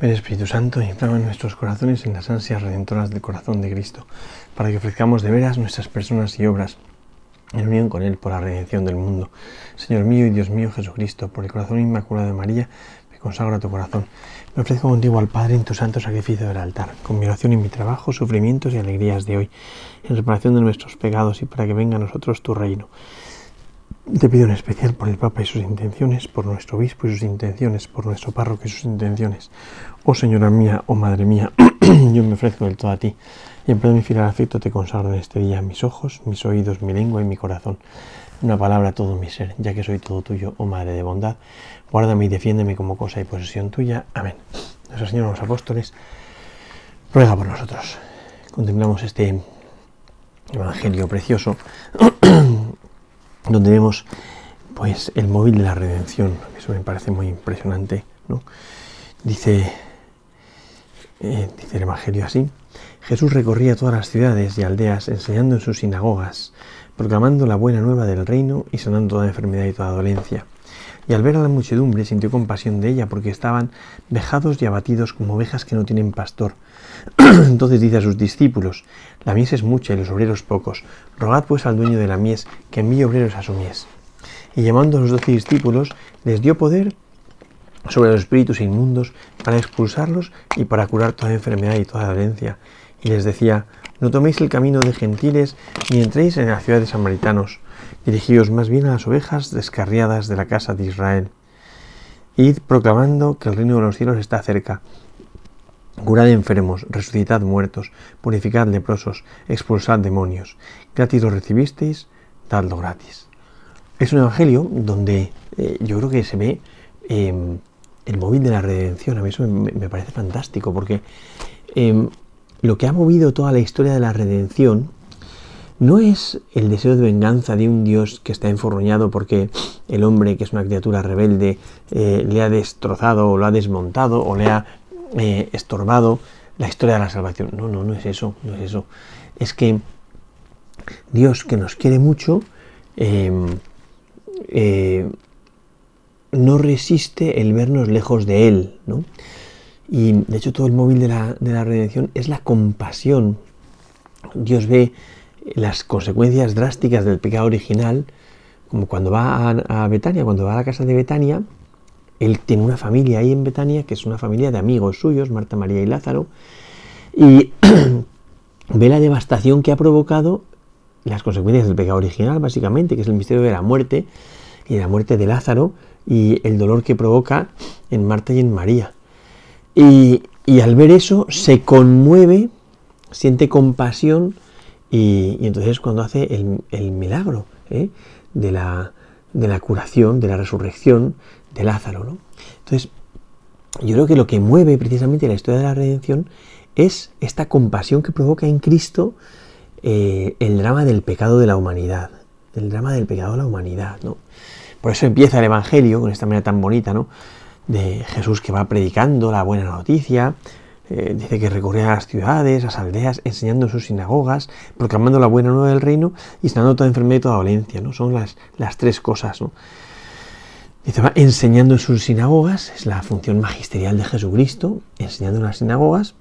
Ven Espíritu Santo, inflama nuestros corazones en las ansias redentoras del corazón de Cristo, para que ofrezcamos de veras nuestras personas y obras en unión con Él por la redención del mundo. Señor mío y Dios mío Jesucristo, por el corazón inmaculado de María, me consagro a tu corazón. Me ofrezco contigo al Padre en tu santo sacrificio del altar, con mi oración y mi trabajo, sufrimientos y alegrías de hoy, en reparación de nuestros pecados y para que venga a nosotros tu reino. Te pido en especial por el Papa y sus intenciones, por nuestro obispo y sus intenciones, por nuestro párroco y sus intenciones. Oh Señora mía, oh Madre mía, yo me ofrezco del todo a ti, y en pleno mi fiel afecto te consagro en este día mis ojos, mis oídos, mi lengua y mi corazón. Una palabra todo mi ser, ya que soy todo tuyo, oh Madre de bondad. Guárdame y defiéndeme como cosa y posesión tuya. Amén. Nuestro Señor los apóstoles, ruega por nosotros. Contemplamos este Evangelio precioso donde vemos pues el móvil de la redención. Eso me parece muy impresionante. ¿no? Dice, eh, dice el Evangelio así. Jesús recorría todas las ciudades y aldeas enseñando en sus sinagogas, proclamando la buena nueva del reino y sanando toda enfermedad y toda dolencia. Y al ver a la muchedumbre sintió compasión de ella porque estaban vejados y abatidos como ovejas que no tienen pastor. Entonces dice a sus discípulos, la mies es mucha y los obreros pocos. Rogad pues al dueño de la mies que envíe obreros a su mies. Y llamando a los doce discípulos, les dio poder sobre los espíritus inmundos para expulsarlos y para curar toda enfermedad y toda dolencia. Y les decía, no toméis el camino de gentiles ni entréis en la ciudad de samaritanos. Dirigíos más bien a las ovejas descarriadas de la casa de Israel. Id proclamando que el reino de los cielos está cerca. Curad enfermos, resucitad muertos, purificad leprosos, expulsad demonios. Gratis lo recibisteis, dadlo gratis. Es un evangelio donde eh, yo creo que se ve em, el móvil de la redención. A mí eso me, parece fantástico porque em, lo que ha movido toda la historia de la redención no es el deseo de venganza de un Dios que está enforroñado porque el hombre, que es una criatura rebelde, eh, le ha destrozado o lo ha desmontado o le ha eh, estorbado la historia de la salvación. No, no, no es eso, no es eso. Es que Dios que nos quiere mucho em, eh, no resiste el vernos lejos de Él. ¿no? Y de hecho todo el móvil de la, de la redención es la compasión. Dios ve las consecuencias drásticas del pecado original, como cuando va a, a Betania, cuando va a la casa de Betania, él tiene una familia ahí en Betania, que es una familia de amigos suyos, Marta, María y Lázaro, y ve la devastación que ha provocado las consecuencias del pecado original, básicamente, que es el misterio de la muerte y la muerte de Lázaro y el dolor que provoca en Marta y en María. Y, al ver eso se conmueve, siente compasión y, entonces es cuando hace el, milagro ¿eh? de la curación, de la resurrección de Lázaro. ¿no? Entonces, yo creo que lo que mueve precisamente la historia de la redención es esta compasión que provoca en Cristo eh, el drama del pecado de la humanidad. El drama del pecado de la humanidad. ¿no? Por eso empieza el Evangelio con esta manera tan bonita, ¿no? De Jesús que va predicando la buena noticia, eh, dice que recorría a las ciudades, a las aldeas, enseñando en sus sinagogas, proclamando la buena nueva del reino y sanando toda enfermedad y toda dolencia, ¿no? Son las, las tres cosas, ¿no? Va enseñando en sus sinagogas, es la función magisterial de Jesucristo, enseñando en las sinagogas.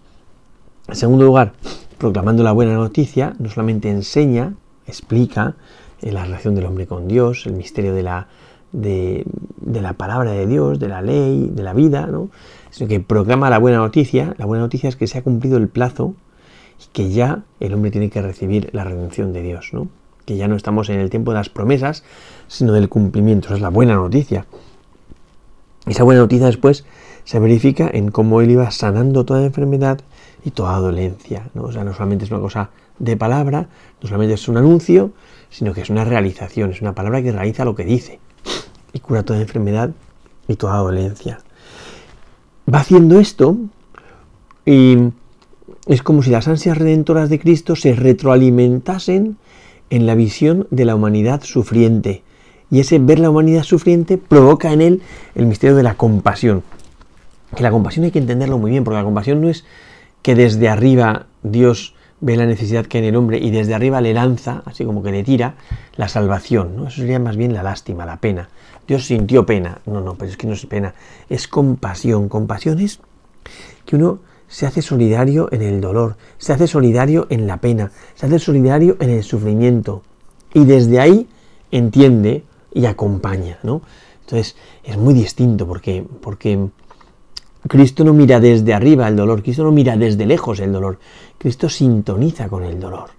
En segundo lugar, proclamando la buena noticia, no solamente enseña, explica eh, la relación del hombre con Dios, el misterio de la, de, la palabra de Dios, de la ley, de la vida, ¿no? sino que proclama la buena noticia. La buena noticia es que se ha cumplido el plazo y que ya el hombre tiene que recibir la redención de Dios. ¿no? Que ya no estamos en el tiempo de las promesas, sino del cumplimiento. Esa es la buena noticia. Esa buena noticia después se verifica en cómo él iba sanando toda enfermedad y toda dolencia. ¿no? O sea, no solamente es una cosa de palabra, no solamente es un anuncio, sino que es una realización, es una palabra que realiza lo que dice y cura toda enfermedad y toda dolencia. Va haciendo esto y es como si las ansias redentoras de Cristo se retroalimentasen en la visión de la humanidad sufriente. Y ese ver la humanidad sufriente provoca en él el misterio de la compasión. Que la compasión hay que entenderlo muy bien, porque la compasión no es que desde arriba Dios ve la necesidad que hay en el hombre y desde arriba le lanza, así como que le tira, la salvación. ¿no? Eso sería más bien la lástima, la pena. Dios sintió pena. No, no, pero es que no es pena, es compasión. Compasión es que uno se hace solidario en el dolor, se hace solidario en la pena, se hace solidario en el sufrimiento. Y desde ahí entiende y acompaña, ¿no? Entonces es muy distinto porque, porque Cristo no mira desde arriba el dolor, Cristo no mira desde lejos el dolor, Cristo sintoniza con el dolor.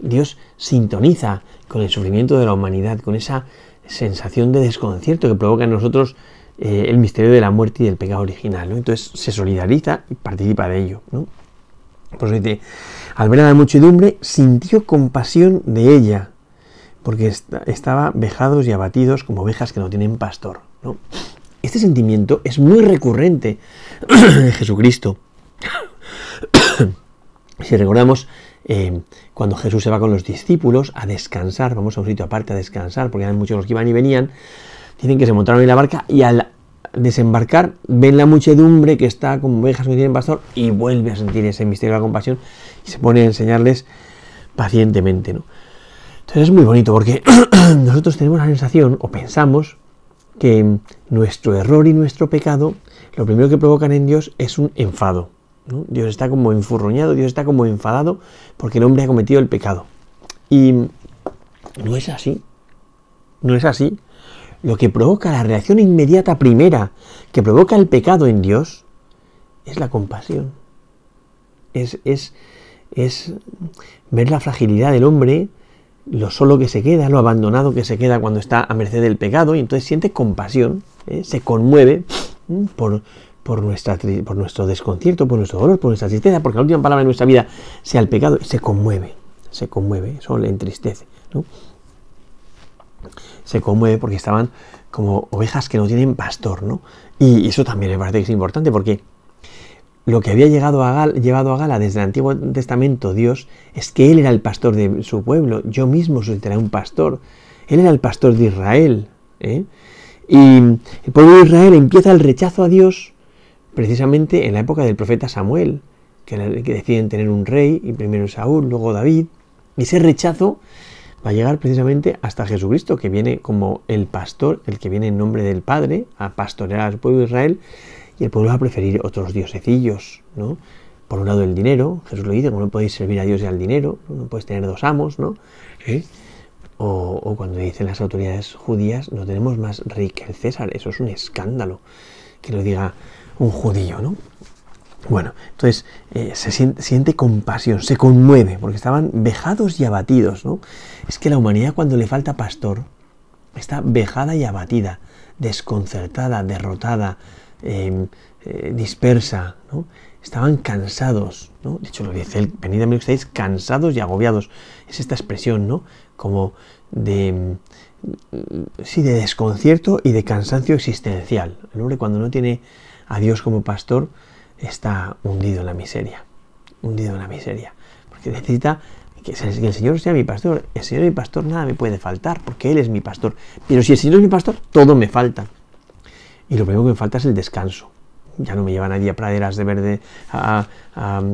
Dios sintoniza con el sufrimiento de la humanidad, con esa sensación de desconcierto que provoca en nosotros eh, el misterio de la muerte y del pecado original. Entonces se solidariza y participa de ello. ¿no? Por al ver a la muchedumbre, sintió compasión de ella, porque estaba vejados y abatidos como ovejas que no tienen pastor. Este sentimiento es muy recurrente en Jesucristo. si recordamos, eh, cuando Jesús se va con los discípulos a descansar, vamos a un sitio aparte a descansar, porque eran muchos los que iban y venían, dicen que se montaron en la barca y al desembarcar ven la muchedumbre que está como ovejas que tienen pastor y vuelve a sentir ese misterio de la compasión y se pone a enseñarles pacientemente. ¿no? Entonces es muy bonito porque nosotros tenemos la sensación o pensamos que nuestro error y nuestro pecado lo primero que provocan en Dios es un enfado. Dios está como enfurruñado, Dios está como enfadado porque el hombre ha cometido el pecado. Y no es así. No es así. Lo que provoca la reacción inmediata primera que provoca el pecado en Dios es la compasión. Es, es, es ver la fragilidad del hombre, lo solo que se queda, lo abandonado que se queda cuando está a merced del pecado, y entonces siente compasión, ¿eh? se conmueve por, por, nuestra, por nuestro desconcierto, por nuestro dolor, por nuestra tristeza, porque la última palabra de nuestra vida sea el pecado, se conmueve, se conmueve, eso le entristece. ¿no? Se conmueve porque estaban como ovejas que no tienen pastor, ¿no? Y eso también me parece que es importante porque lo que había llegado a llevado a Gala desde el Antiguo Testamento Dios es que Él era el pastor de su pueblo, yo mismo suscitaré un pastor, Él era el pastor de Israel. ¿eh? Y el pueblo de Israel empieza el rechazo a Dios precisamente en la época del profeta Samuel, que, deciden tener un rey, y primero Saúl, luego David, y ese rechazo va a llegar precisamente hasta Jesucristo, que viene como el pastor, el que viene en nombre del Padre, a pastorear al pueblo de Israel, y el pueblo va a preferir otros diosecillos, ¿no? Por un lado el dinero, Jesús lo dice, como no podéis servir a Dios y al dinero, no puedes tener dos amos, ¿no? O, o, cuando dicen las autoridades judías, no tenemos más rey que el César, eso es un escándalo, que lo diga un judío, ¿no? Bueno, entonces eh, se siente, compasión, se conmueve, porque estaban vejados y abatidos, ¿no? Es que la humanidad cuando le falta pastor está vejada y abatida, desconcertada, derrotada, em, eh, dispersa, ¿no? Estaban cansados, ¿no? De hecho lo dice él, venid a mí estáis cansados y agobiados. Es esta expresión, ¿no? Como de, sí, de desconcierto y de cansancio existencial. El hombre cuando no tiene a Dios como pastor, está hundido en la miseria, hundido en la miseria, porque necesita que el Señor sea mi pastor. El Señor es mi pastor, nada me puede faltar, porque Él es mi pastor. Pero si el Señor es mi pastor, todo me falta. Y lo primero que me falta es el descanso. Ya no me lleva nadie a praderas de verde, a,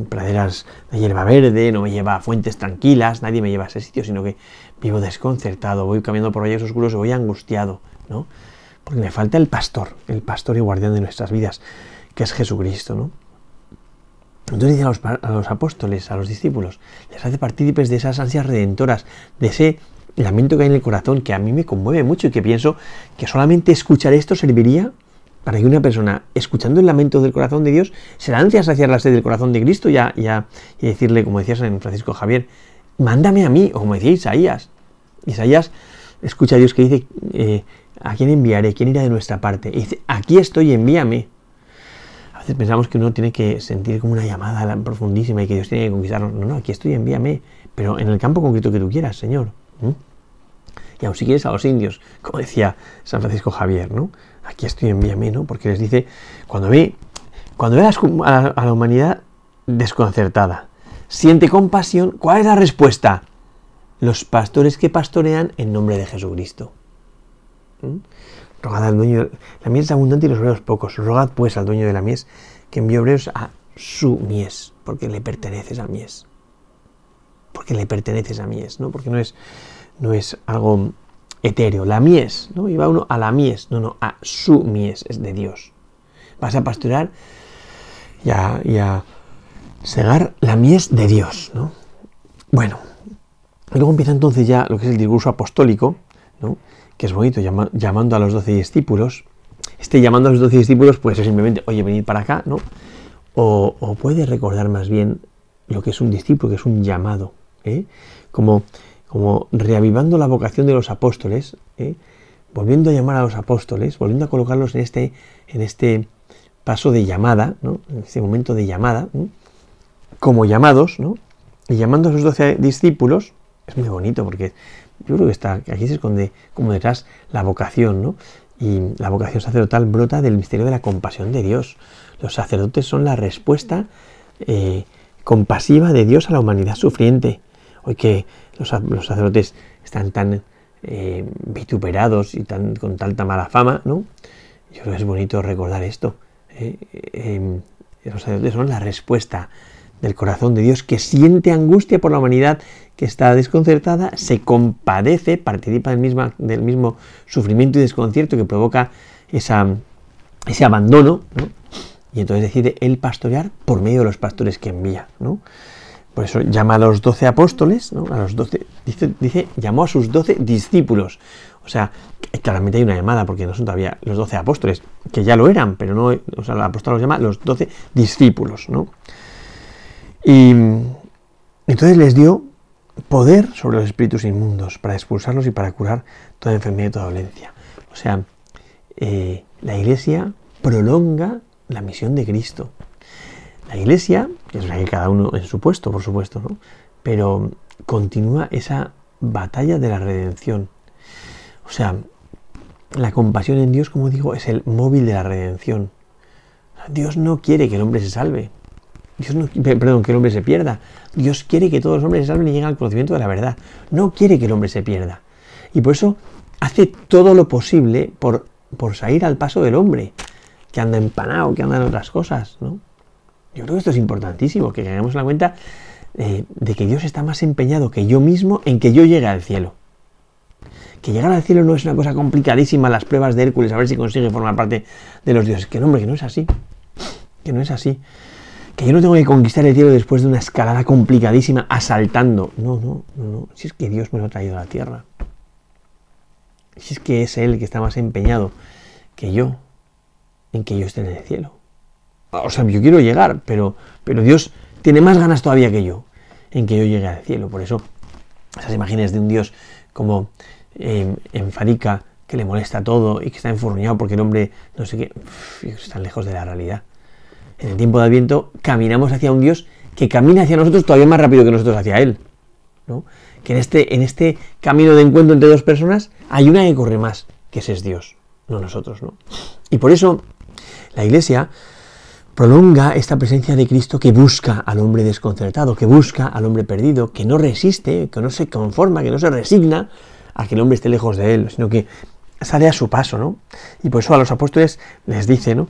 praderas de hierba verde, no me lleva a fuentes tranquilas, nadie me lleva a ese sitio, sino que vivo desconcertado, voy caminando por valles oscuros y voy angustiado, ¿no? Porque me falta el pastor, el pastor y guardián de nuestras vidas, que es Jesucristo, ¿no? Entonces dice a los, apóstoles, a los discípulos, les hace partícipes de esas ansias redentoras, de ese lamento que hay en el corazón, que a mí me conmueve mucho y que pienso que solamente escuchar esto serviría para que una persona, escuchando el lamento del corazón de Dios, se lance a saciar la sed del corazón de Cristo y, y decirle, como decías en Francisco Javier, mándame a mí, o como decía Isaías. Isaías escucha a Dios que dice, eh, ¿a quién enviaré? ¿Quién irá de nuestra parte? Y dice, aquí estoy, envíame. A veces pensamos que uno tiene que sentir como una llamada profundísima y que Dios tiene que conquistarnos. No, no, aquí estoy, envíame. Pero en el campo concreto que tú quieras, Señor. Y aún si quieres a los indios, como decía San Francisco Javier, ¿no? Aquí estoy, envíame, ¿no? Porque les dice, cuando ve, cuando ve a la humanidad desconcertada, siente compasión, ¿cuál es la respuesta? Los pastores que pastorean en nombre de Jesucristo. ¿Mm? Rogad al dueño, la mies es abundante y los obreros pocos. Rogad pues al dueño de la mies que envíe obreros a su mies, porque le perteneces a mies. Porque le perteneces a mies, ¿no? Porque no es, no es algo etéreo. La mies, ¿no? Iba uno a la mies, no, no, a su mies, es de Dios. Vas a pastorear y a, segar la mies de Dios, ¿no? Bueno, y luego empieza entonces ya lo que es el discurso apostólico, ¿no? Que es bonito, llamando a los doce discípulos. Este llamando a los doce discípulos puede ser simplemente, oye, venid para acá, ¿no? O, puede recordar más bien lo que es un discípulo, que es un llamado, ¿eh? como, como reavivando la vocación de los apóstoles, ¿eh? volviendo a llamar a los apóstoles, volviendo a colocarlos en este, en este paso de llamada, ¿no? en este momento de llamada, como llamados, ¿no? y llamando a sus doce discípulos, es muy bonito porque yo creo que está, aquí se esconde como detrás la vocación, ¿no? Y la vocación sacerdotal brota del misterio de la compasión de Dios. Los sacerdotes son la respuesta eh, compasiva de Dios a la humanidad sufriente. Hoy que los, sacerdotes están tan eh, vituperados y tan, con tanta mala fama, ¿no? Yo creo que es bonito recordar esto. ¿eh? Los sacerdotes son la respuesta del corazón de Dios que siente angustia por la humanidad que está desconcertada, se compadece, participa del, del mismo sufrimiento y desconcierto que provoca esa, ese abandono, y entonces decide él pastorear por medio de los pastores que envía. ¿no? Por eso llama a los doce apóstoles, a los doce, dice, dice, llamó a sus doce discípulos. O sea, claramente hay una llamada, porque no son todavía los doce apóstoles, que ya lo eran, pero no, o sea, el apóstol los llama los doce discípulos, ¿no? Y entonces les dio poder sobre los espíritus inmundos para expulsarlos y para curar toda enfermedad y toda dolencia. O sea, eh, la iglesia prolonga la misión de Cristo. La iglesia, es que cada uno en su puesto, por supuesto, ¿no? pero continúa esa batalla de la redención. O sea, la compasión en Dios, como digo, es el móvil de la redención. Dios no quiere que el hombre se salve. Dios no, perdón, que el hombre se pierda. Dios quiere que todos los hombres se salven y lleguen al conocimiento de la verdad. No quiere que el hombre se pierda. Y por eso hace todo lo posible por, por salir al paso del hombre, que anda empanado, que anda en otras cosas, ¿no? Yo creo que esto es importantísimo, que tengamos la cuenta eh, de que Dios está más empeñado que yo mismo en que yo llegue al cielo. Que llegar al cielo no es una cosa complicadísima, las pruebas de Hércules, a ver si consigue formar parte de los dioses. Que no, hombre, que no es así. Que no es así que yo no tengo que conquistar el cielo después de una escalada complicadísima asaltando. No, no, no, no. Si es que Dios me lo ha traído a la tierra. Si es que es Él que está más empeñado que yo en que yo esté en el cielo. O sea, yo quiero llegar, pero, pero Dios tiene más ganas todavía que yo en que yo llegue al cielo. Por eso, esas imágenes de un Dios como eh, enfadica, que le molesta todo y que está enfurruñado porque el hombre, no sé qué, están lejos de la realidad en el tiempo de Adviento, caminamos hacia un Dios que camina hacia nosotros todavía más rápido que nosotros hacia Él. ¿no? Que en este, en este camino de encuentro entre dos personas hay una que corre más, que ese es Dios, no nosotros. ¿no? Y por eso la Iglesia prolonga esta presencia de Cristo que busca al hombre desconcertado, que busca al hombre perdido, que no resiste, que no se conforma, que no se resigna a que el hombre esté lejos de él, sino que sale a su paso, ¿no? Y por eso a los apóstoles les dice, ¿no?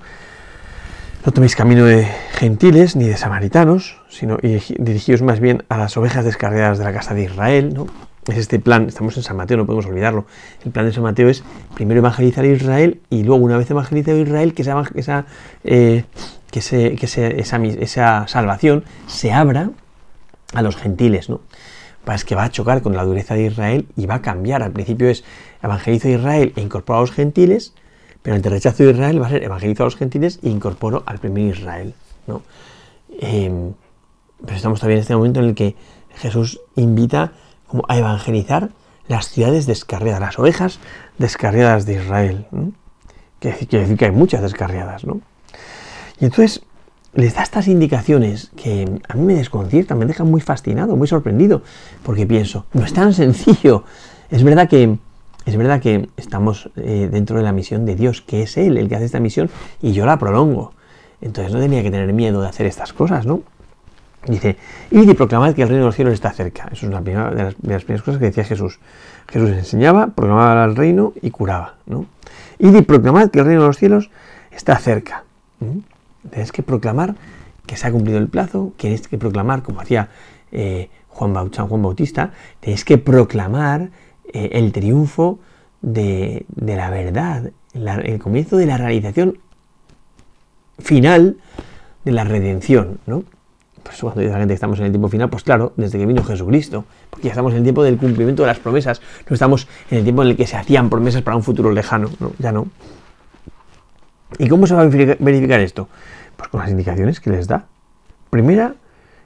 No toméis camino de gentiles ni de samaritanos, sino dirigíos más bien a las ovejas descarriadas de la casa de Israel. ¿no? Es este plan, estamos en San Mateo, no podemos olvidarlo. El plan de San Mateo es primero evangelizar a Israel y luego, una vez evangelizado a Israel, que esa, esa, eh, que, que esa, salvación se abra a los gentiles. ¿no? Es que va a chocar con la dureza de Israel y va a cambiar. Al principio es evangelizo a Israel e incorporo a los gentiles pero ante el rechazo de Israel va a ser evangelizo a los gentiles e incorporo al primer Israel. ¿no? Em, pero estamos todavía en este momento en el que Jesús invita como a evangelizar las ciudades descarriadas, las ovejas descarriadas de Israel. Quiere decir que hay muchas descarriadas. ¿no? Y entonces les da estas indicaciones que a mí me desconciertan, me dejan muy fascinado, muy sorprendido, porque pienso, no es tan sencillo. Es verdad que es verdad que estamos eh, dentro de la misión de Dios, que es Él el que hace esta misión, y yo la prolongo. Entonces no tenía que tener miedo de hacer estas cosas, ¿no? Dice, y proclamad que el reino de los cielos está cerca. Eso es una de, las, primeras cosas que decía Jesús. Jesús enseñaba, proclamaba el reino y curaba, ¿no? Y proclamad que el reino de los cielos está cerca. Tenéis que proclamar que se ha cumplido el plazo, tenéis que proclamar, como hacía eh, Juan, Juan Bautista, tenéis que proclamar eh, el triunfo de, la verdad, el comienzo de la realización final de la redención, ¿no? Pues cuando dice la gente que estamos en el tiempo final, pues claro, desde que vino Jesucristo, porque ya estamos en el tiempo del cumplimiento de las promesas, no estamos en el tiempo en el que se hacían promesas para un futuro lejano, ¿no? Ya no. ¿Y cómo se va a verificar esto? Pues con las indicaciones que les da. Primera,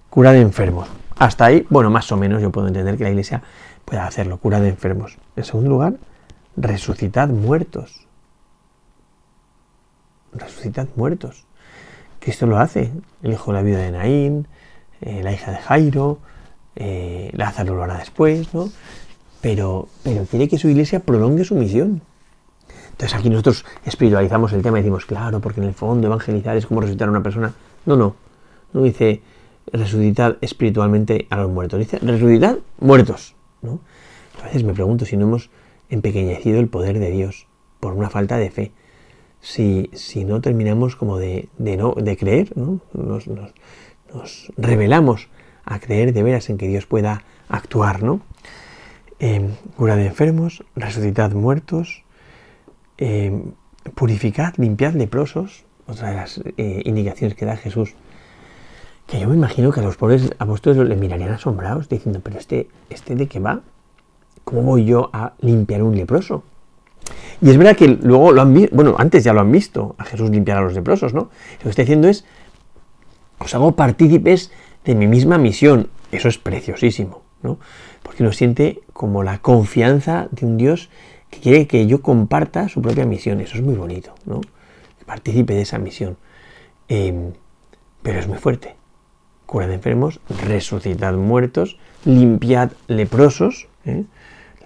cura de enfermos. Hasta ahí, bueno, más o menos yo puedo entender que la iglesia pueda hacerlo, cura de enfermos. En segundo lugar, resucitad muertos. Resucitad muertos. Cristo lo hace. El hijo de la vida de Naín, eh, la hija de Jairo, eh, Lázaro lo hará después, ¿no? Pero, pero quiere que su iglesia prolongue su misión. Entonces aquí nosotros espiritualizamos el tema y decimos, claro, porque en el fondo evangelizar es como resucitar a una persona. No, no. No dice resucitar espiritualmente a los muertos. Dice resucitar muertos. A veces me pregunto si no hemos empequeñecido el poder de Dios por una falta de fe. Si, si no terminamos como de, no, de creer, ¿no? nos, revelamos a creer de veras en que Dios pueda actuar, ¿no? Eh, cura de enfermos, resucitad muertos, eh, purificad, limpiad leprosos, otra de las eh, indicaciones que da Jesús, que yo me imagino que a los pobres apóstoles le mirarían asombrados, diciendo, pero este, este de qué va, ¿cómo voy yo a limpiar un leproso? Y es verdad que luego lo han visto, bueno, antes ya lo han visto, a Jesús limpiar a los leprosos, ¿no? Lo que está diciendo es, os hago partícipes de mi misma misión. Eso es preciosísimo, ¿no? Porque lo siente como la confianza de un Dios que quiere que yo comparta su propia misión. Eso es muy bonito, ¿no? Que participe de esa misión. Em, pero es muy fuerte. Cura de enfermos, resucitad muertos, limpiad leprosos, ¿eh?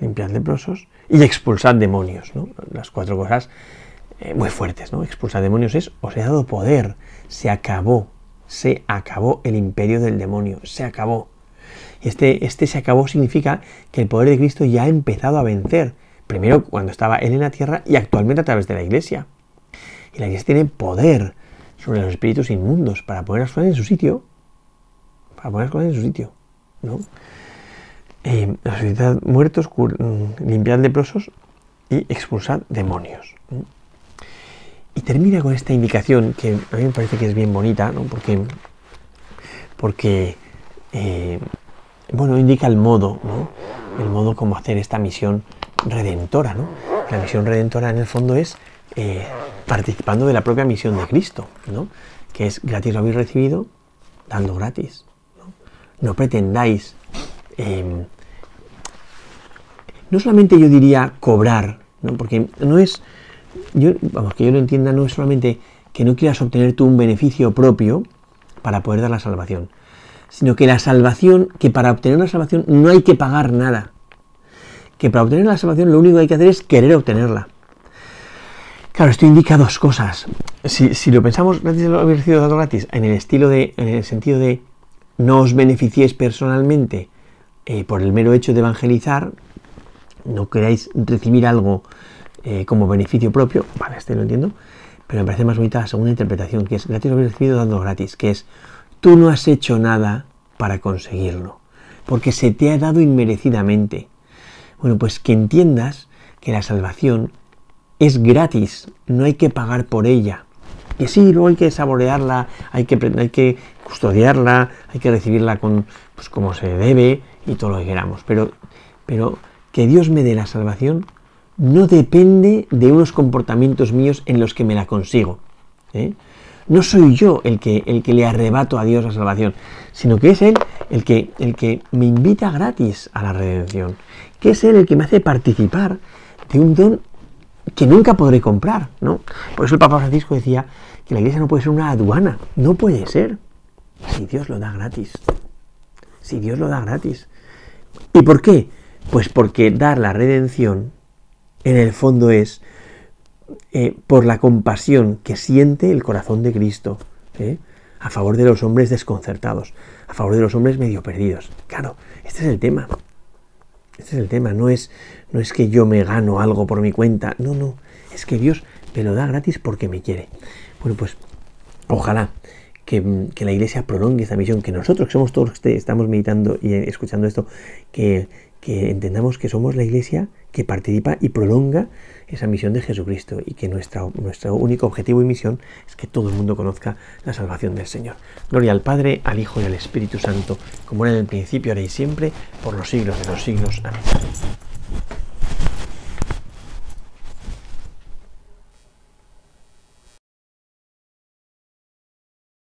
leprosos y expulsad demonios. ¿no? Las cuatro cosas eh, muy fuertes. ¿no? Expulsar demonios es, os he dado poder, se acabó, se acabó el imperio del demonio, se acabó. Este, este se acabó significa que el poder de Cristo ya ha empezado a vencer Primero cuando estaba él en la tierra y actualmente a través de la iglesia. Y la iglesia tiene poder sobre los espíritus inmundos para poner las cosas en su sitio. Para poner las cosas en su sitio. ¿no? Eh, resucitar muertos, mm, limpiar leprosos y expulsar demonios. Y termina con esta indicación que a mí me parece que es bien bonita, ¿no? porque, porque eh, bueno, indica el modo, ¿no? el modo como hacer esta misión redentora. ¿no? La misión redentora en el fondo es eh, participando de la propia misión de Cristo, ¿no? que es gratis lo habéis recibido, dando gratis. No, pretendáis, em, no solamente yo diría cobrar, ¿no? porque no es, yo, vamos, que yo lo entienda, no es solamente que no quieras obtener tú un beneficio propio para poder dar la salvación, sino que la salvación, que para obtener la salvación no hay que pagar nada que para obtener la salvación lo único que hay que hacer es querer obtenerla. Claro, esto indica dos cosas. Si, lo pensamos gratis de haber sido dado gratis, en el estilo de, en el sentido de no os beneficiéis personalmente eh, por el mero hecho de evangelizar, no queráis recibir algo eh, como beneficio propio, vale, este lo entiendo, pero me parece más bonita la segunda interpretación, que es gratis lo habéis recibido dando gratis, que es tú no has hecho nada para conseguirlo, porque se te ha dado inmerecidamente. Bueno, pues que entiendas que la salvación es gratis, no hay que pagar por ella. Que sí, luego hay que saborearla, hay que, hay que custodiarla, hay que recibirla con, pues, como se debe y todo lo que queramos. Pero, pero que Dios me dé la salvación no depende de unos comportamientos míos en los que me la consigo. ¿eh? No soy yo el que, el que le arrebato a Dios la salvación, sino que es Él el que, el que me invita gratis a la redención que es Él el que me hace participar de un don que nunca podré comprar, ¿no? Por eso el Papa Francisco decía que la iglesia no puede ser una aduana, no puede ser, si Dios lo da gratis, si Dios lo da gratis. ¿Y por qué? Pues porque dar la redención en el fondo es eh, por la compasión que siente el corazón de Cristo ¿eh? a favor de los hombres desconcertados, a favor de los hombres medio perdidos. Claro, este es el tema. Este es el tema, no es, no es que yo me gano algo por mi cuenta, no, no, es que Dios me lo da gratis porque me quiere. Bueno, pues ojalá que, la Iglesia prolongue esta misión, que nosotros, que somos todos los que estamos meditando y escuchando esto, que, entendamos que somos la Iglesia que participa y prolonga esa misión de Jesucristo y que nuestro único objetivo y misión es que todo el mundo conozca la salvación del Señor. Gloria al Padre, al Hijo y al Espíritu Santo, como era en el principio, ahora y siempre, por los siglos de los siglos. Amén.